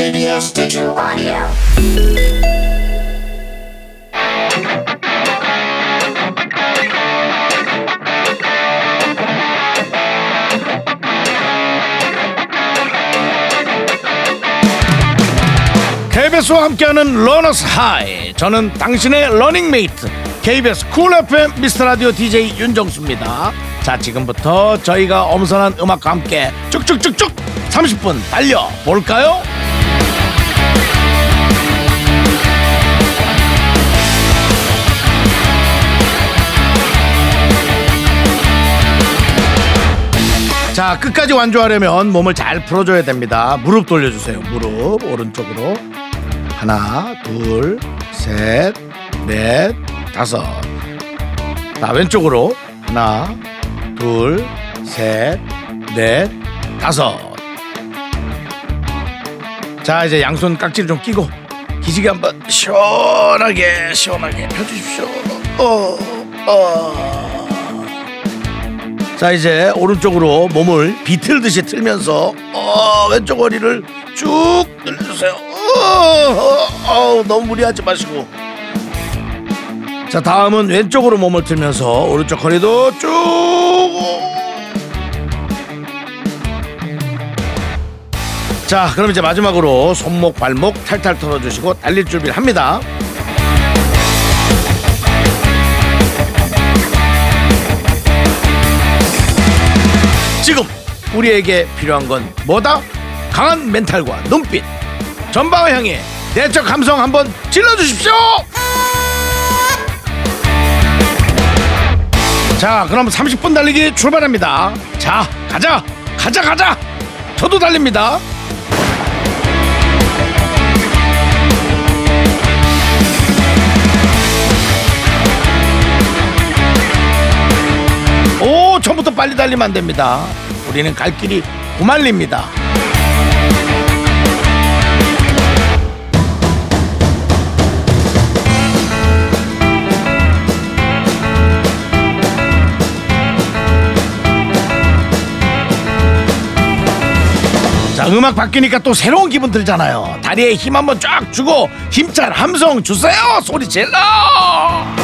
TBS Digital. KBS와 함께하는 runner's high 저는 당신의 러닝메이트 KBS 쿨 FM 미스터라디오 DJ 윤정수입니다 자 지금부터 저희가 엄선한 음악과 함께 쭉쭉쭉쭉 30분 달려볼까요? 자 끝까지 완주하려면 몸을 잘 풀어줘야 됩니다. 무릎 돌려주세요. 무릎 오른쪽으로. 하나 둘 셋 넷 다섯. 자 왼쪽으로. 하나 둘 셋 넷 다섯. 자 이제 양손 깍지를 좀 끼고 기지개 한번 시원하게 시원하게 펴주십시오. 어, 어. 자 이제 오른쪽으로 몸을 비틀듯이 틀면서 어, 왼쪽 허리를 쭉 늘려주세요. 어, 어, 어, 너무 무리하지 마시고. 자 다음은 왼쪽으로 몸을 틀면서 오른쪽 허리도 쭉. 자, 그럼 이제 마지막으로 손목, 발목 탈탈 털어주시고 달릴 준비를 합니다. 지금 우리에게 필요한 건 뭐다? 강한 멘탈과 눈빛. 전방을 향해 내적 감성 한번 질러주십시오. 자, 그럼 30분 달리기 출발합니다. 자, 가자, 가자, 가자. 저도 달립니다. 오, 처음부터 빨리 달리면 안 됩니다. 우리는 갈 길이 고말립니다. 자, 음악 바뀌니까 또 새로운 기분 들잖아요. 다리에 힘 한번 쫙 주고 힘찬 함성 주세요. 소리 질러.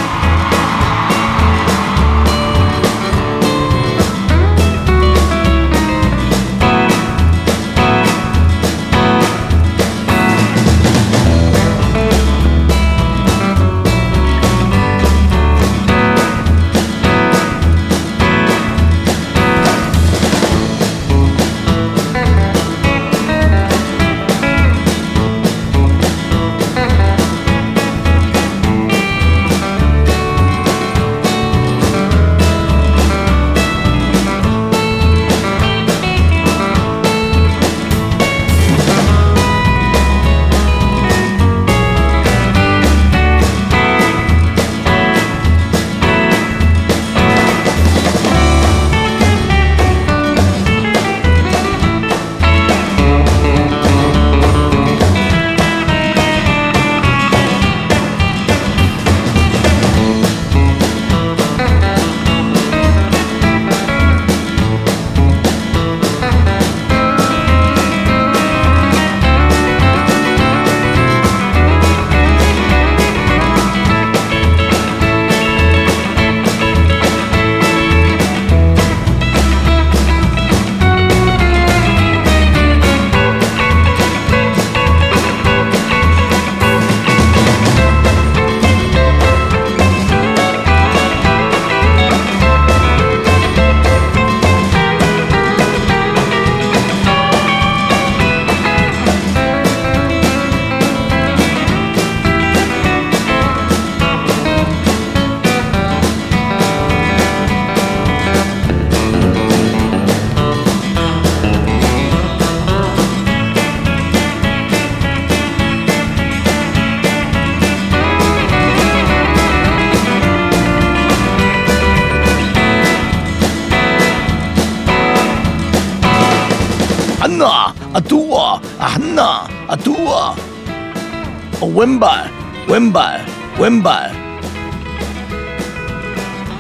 왼발 왼발 왼발.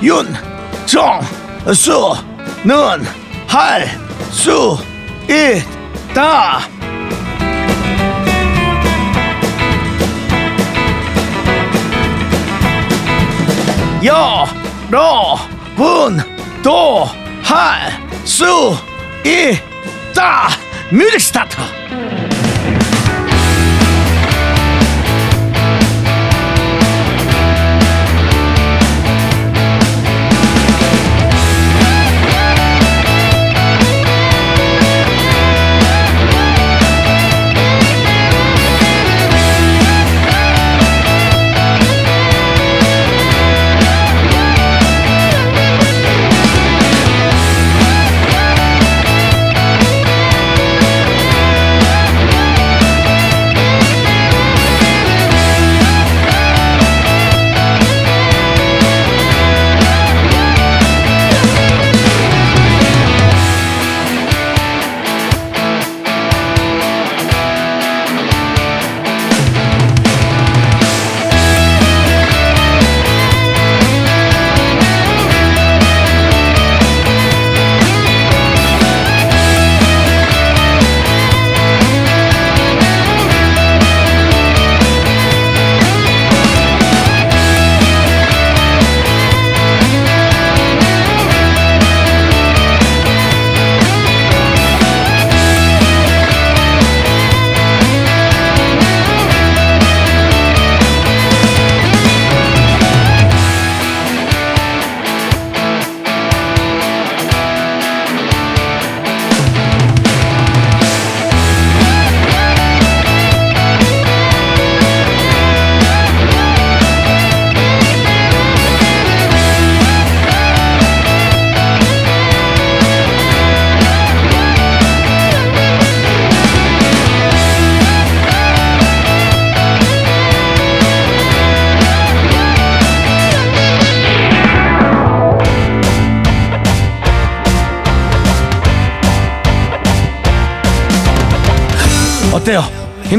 윤정수는 할 수 있다. 여러분도 할 수 있다. 뮤직 스타트.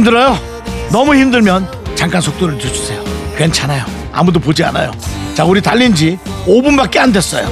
힘들어요? 너무 힘들면 잠깐 속도를 줄주세요. 괜찮아요. 아무도 보지 않아요. 자, 우리 달린 지 5분밖에 안 됐어요.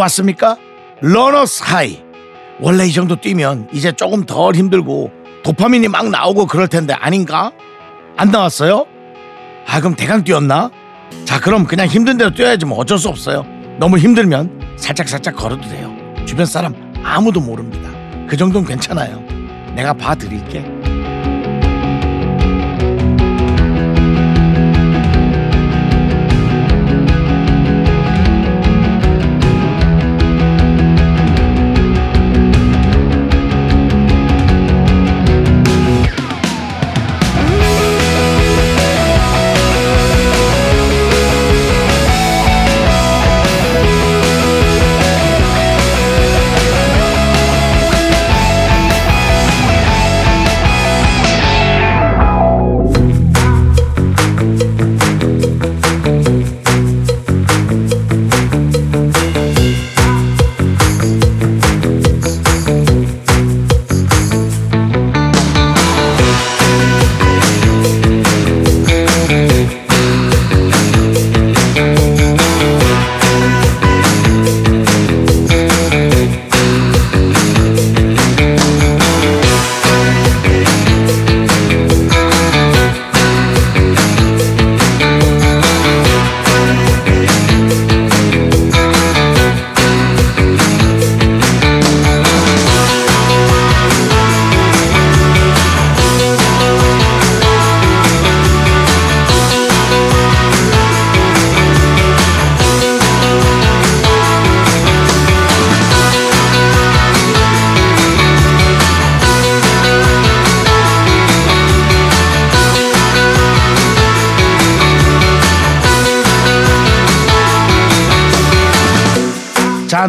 왔습니까? runner's high 원래 이 정도 뛰면 이제 조금 덜 힘들고 도파민이 막 나오고 그럴 텐데 아닌가? 안 나왔어요? 아 그럼 대강 뛰었나? 자 그럼 그냥 힘든 대로 뛰어야지 뭐 어쩔 수 없어요 너무 힘들면 살짝 살짝 걸어도 돼요 주변 사람 아무도 모릅니다 그 정도는 괜찮아요 내가 봐드릴게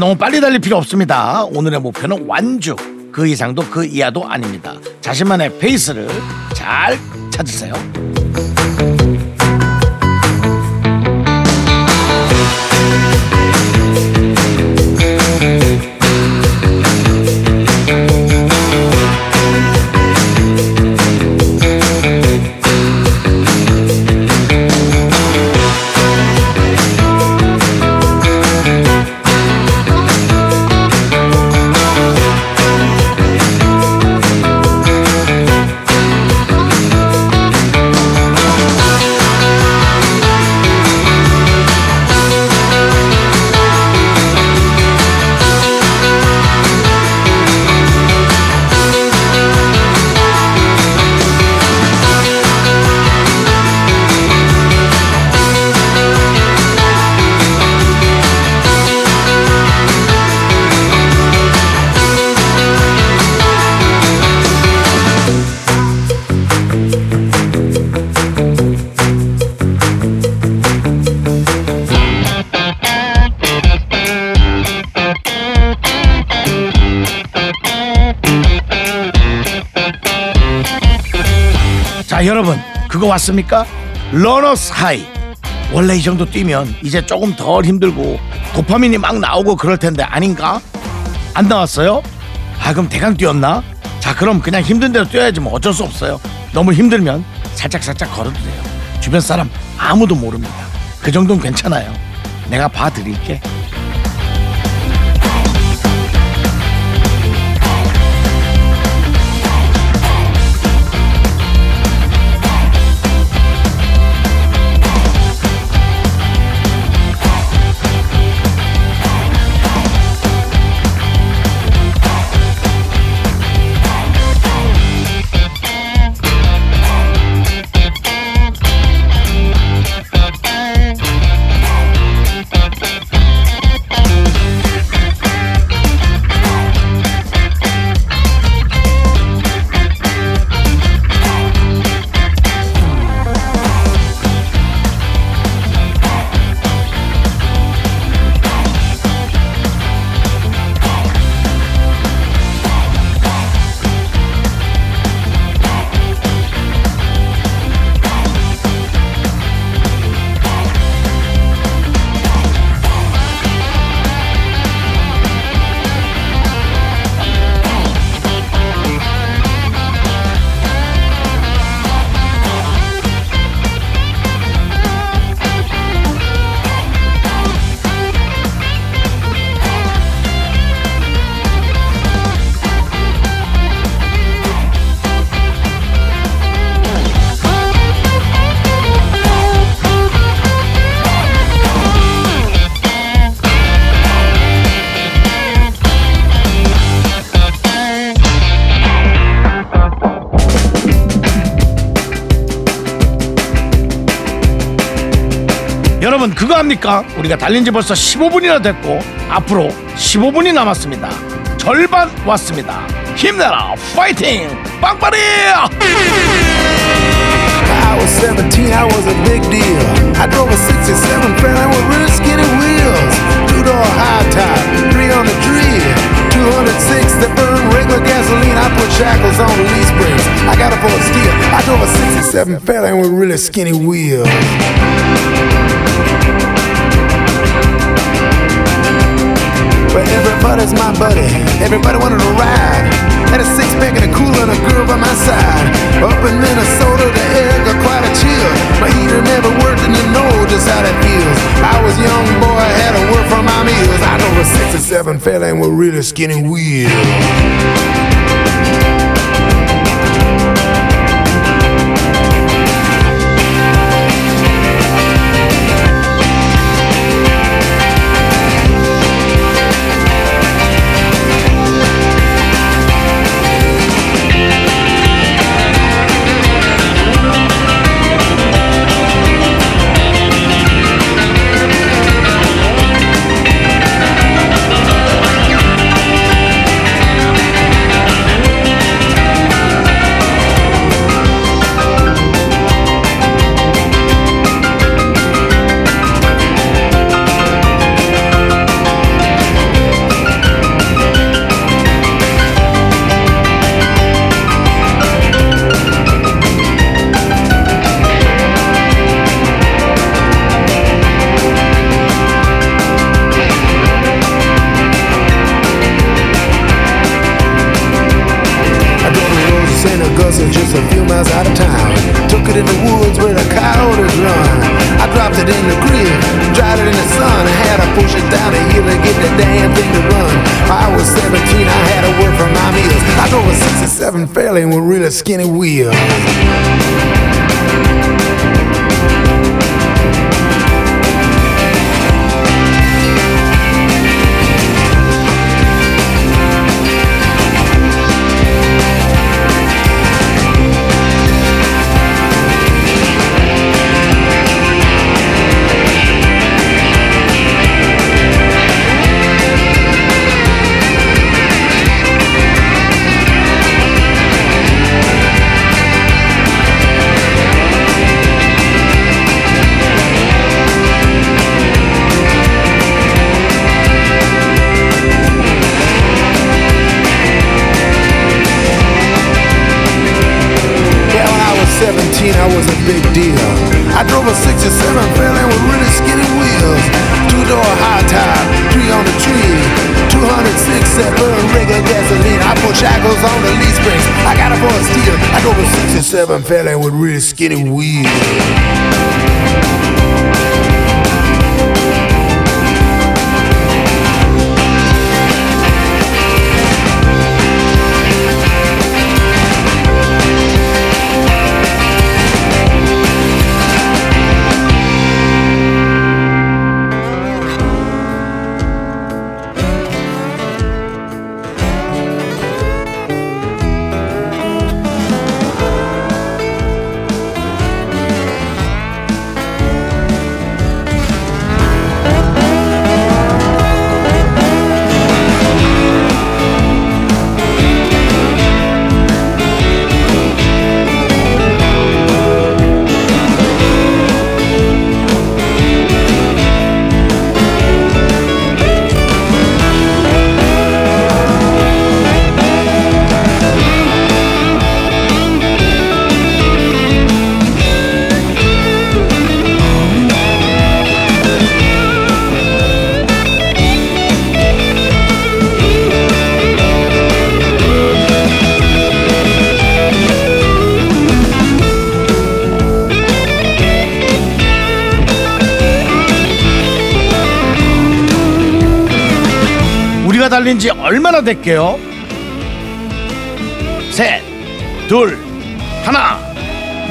너무 빨리 달릴 필요 없습니다. 오늘의 목표는 완주. 그 이상도 그 이하도 아닙니다. 자신만의 페이스를 잘 찾으세요 자 여러분 그거 왔습니까? runner's high 원래 이 정도 뛰면 이제 조금 덜 힘들고 도파민이 막 나오고 그럴 텐데 아닌가? 안 나왔어요? 아 그럼 대강 뛰었나? 자 그럼 그냥 힘든 대로 뛰어야지 뭐 어쩔 수 없어요 너무 힘들면 살짝살짝 걸어도 돼요 주변 사람 아무도 모릅니다 그 정도는 괜찮아요 내가 봐드릴게 여러분 그거 합니까? 우리가 달린 지 벌써 15분이나 됐고 앞으로 15분이 남았습니다. 절반 왔습니다. 힘내라 파이팅 빵빠리 I was 17, I was a big deal. I drove a 67 Fairlane with really skinny wheels. Two door high top, three on the tree. 206 that burn regular gasoline. I put shackles on the lease brakes. I got it for a steal. I drove a 67 Fairlane with really skinny wheels. But everybody's my buddy. Everybody wanted to ride. Had a six pack and a cooler and a girl by my side. Up in Minnesota, the air got quite a chill. My heater never worked, and you know just how that feels. I was young boy, had to work for my meals. I drove a '67 Fairlane with really skinny wheels. fat with real skinny weed. 달린 지 얼마나 됐게요? 셋, 둘, 하나.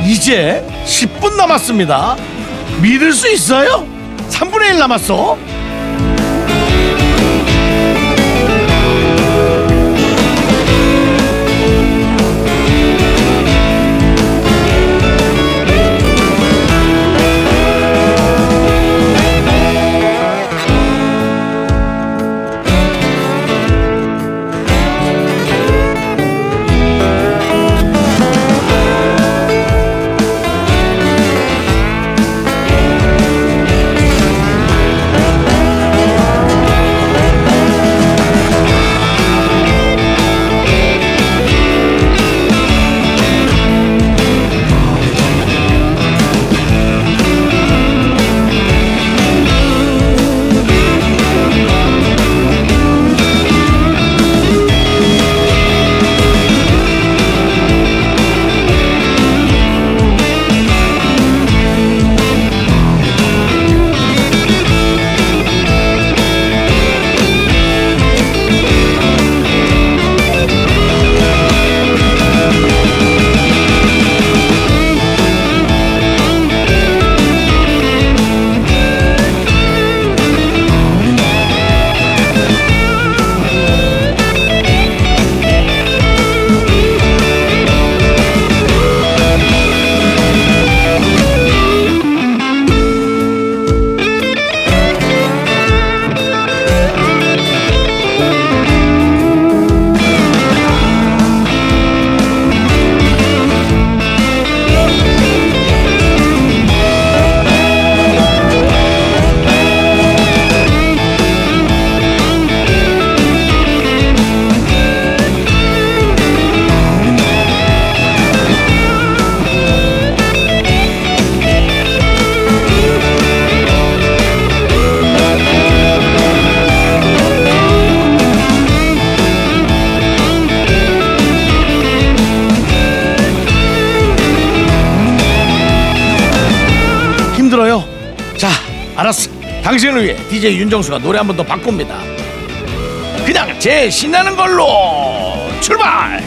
이제 10분 남았습니다. 믿을 수 있어요? 3분의 1 남았어. 당신을 위해 DJ 윤정수가 노래 한 번 더 바꿉니다. 그냥 제 신나는 걸로 출발!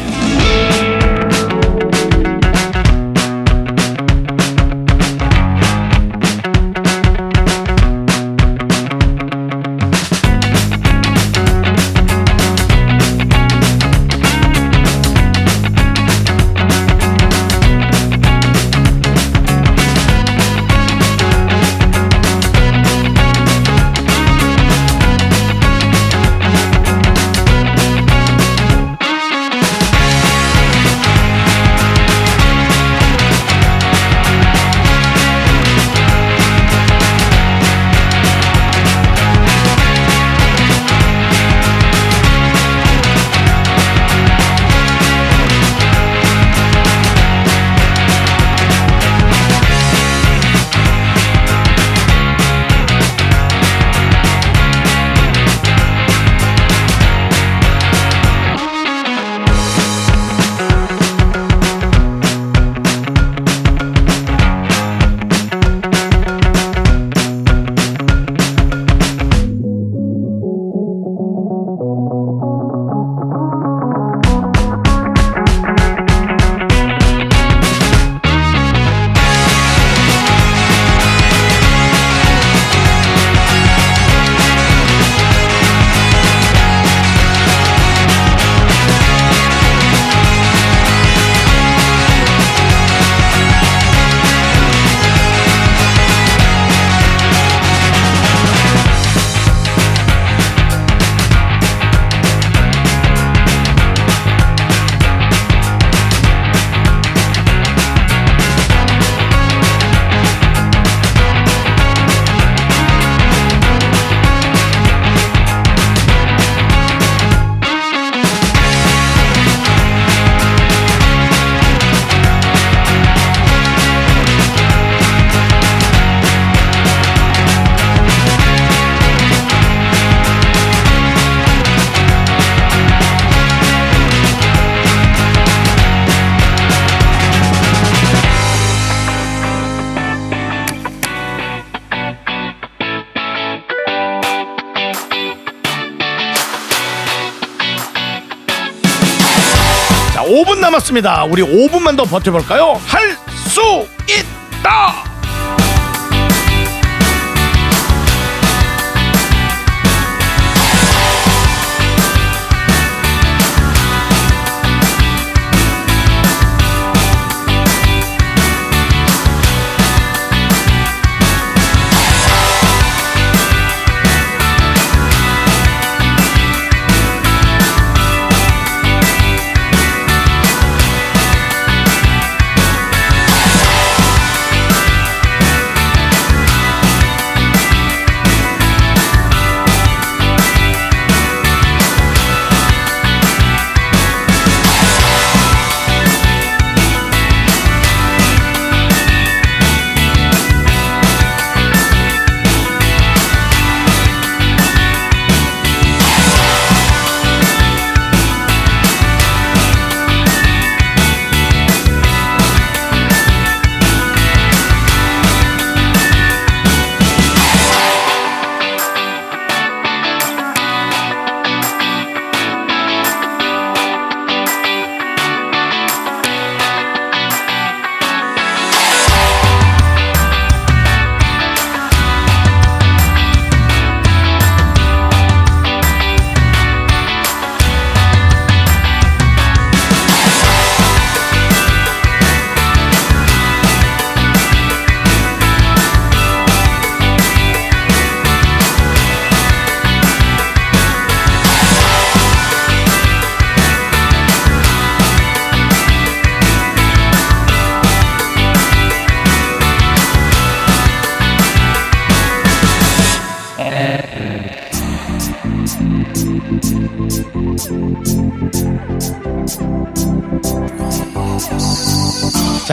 남았습니다. 우리 5분만 더 버텨볼까요? 할 수 있다!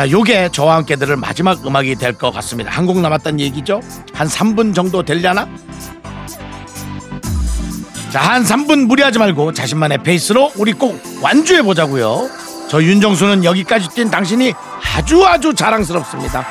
자, 요게 저와 함께 들을 마지막 음악이 될 것 같습니다. 한 곡 남았단 얘기죠? 한 3분 정도 되려나? 자, 한 3분 무리하지 말고 자신만의 페이스로 우리 꼭 완주해 보자고요. 저 윤정수는 여기까지 뛴 당신이 아주 아주 자랑스럽습니다.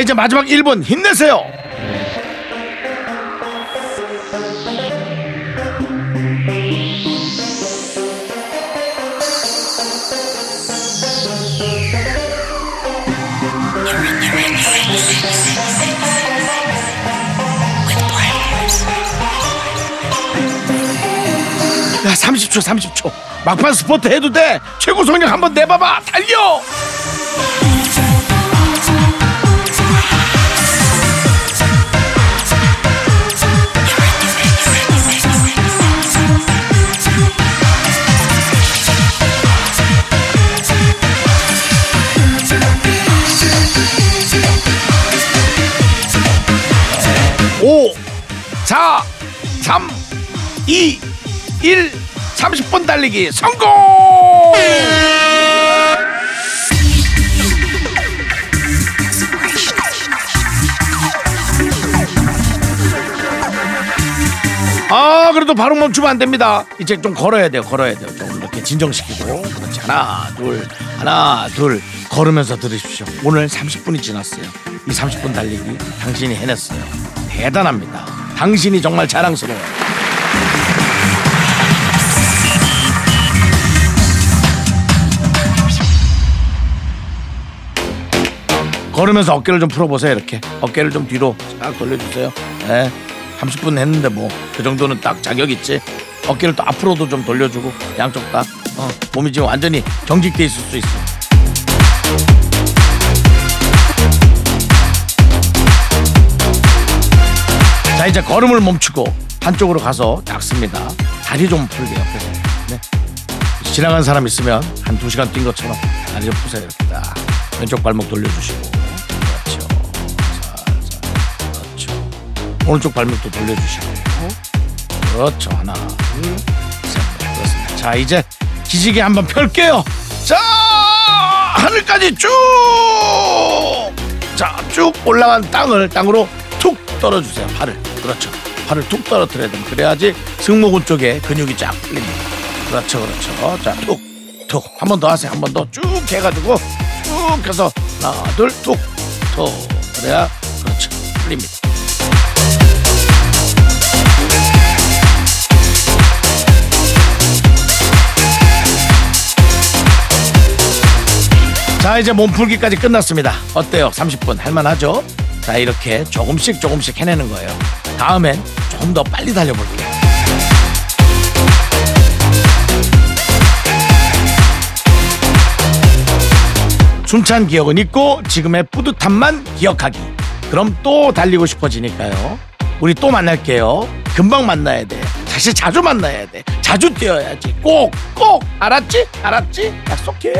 이제 마지막 1분 힘내세요. 야 30초 30초. 막판 스포트 해도 돼. 최고 속력 한번 내봐봐. 달려 3, 2, 1, 30분 달리기 성공! 아, 그래도 바로 멈추면 안 됩니다. 이제 좀 걸어야 돼요. 걸어야 돼요. 좀 이렇게 진정시키고. 그렇지. 하나, 둘, 하나, 둘. 걸으면서 들으십시오. 오늘 30분이 지났어요. 이 30분 달리기 당신이 해냈어요. 대단합니다. 당신이 정말 자랑스러워요. 걸으면서 어깨를 좀 풀어보세요 이렇게. 어깨를 좀 뒤로 딱 돌려주세요. 네. 30분 했는데 뭐 그 정도는 딱 자격 있지. 어깨를 또 앞으로도 좀 돌려주고 양쪽 다. 어, 몸이 지금 완전히 경직돼 있을 수 있어 자 이제 걸음을 멈추고 한쪽으로 가서 딱 씁니다. 다리 좀 풀게 옆에서. 네. 지나간 사람 있으면 한 두 시간 뛴 것처럼 다리 좀 푸세요 이렇게 딱. 왼쪽 발목 돌려주시고. 그렇죠. 살살 그렇죠. 오른쪽 발목도 돌려주시고. 그렇죠. 하나 둘셋 그렇습니다. 자 이제 기지개 한번 펼게요. 자 하늘까지 쭉 자 쭉 올라간 땅을 땅으로 툭 떨어주세요 팔을 그렇죠. 팔을 툭 떨어뜨려야 됩니다. 그래야지 승모근 쪽에 근육이 쫙 풀립니다. 그렇죠 그렇죠. 자 툭 툭. 한 번 더 하세요. 한 번 더 쭉 해가지고 쭉 해서 하나 둘 툭 툭. 그래야 그렇죠. 풀립니다. 자 이제 몸풀기까지 끝났습니다. 어때요? 30분 할만하죠? 자 이렇게 조금씩 조금씩 해내는 거예요 다음엔 좀 더 빨리 달려볼게요. 숨찬 기억은 있고 지금의 뿌듯함만 기억하기. 그럼 또 달리고 싶어지니까요. 우리 또 만날게요. 금방 만나야 돼. 사실 자주 만나야 돼. 자주 뛰어야지. 꼭 꼭. 알았지? 알았지? 약속해.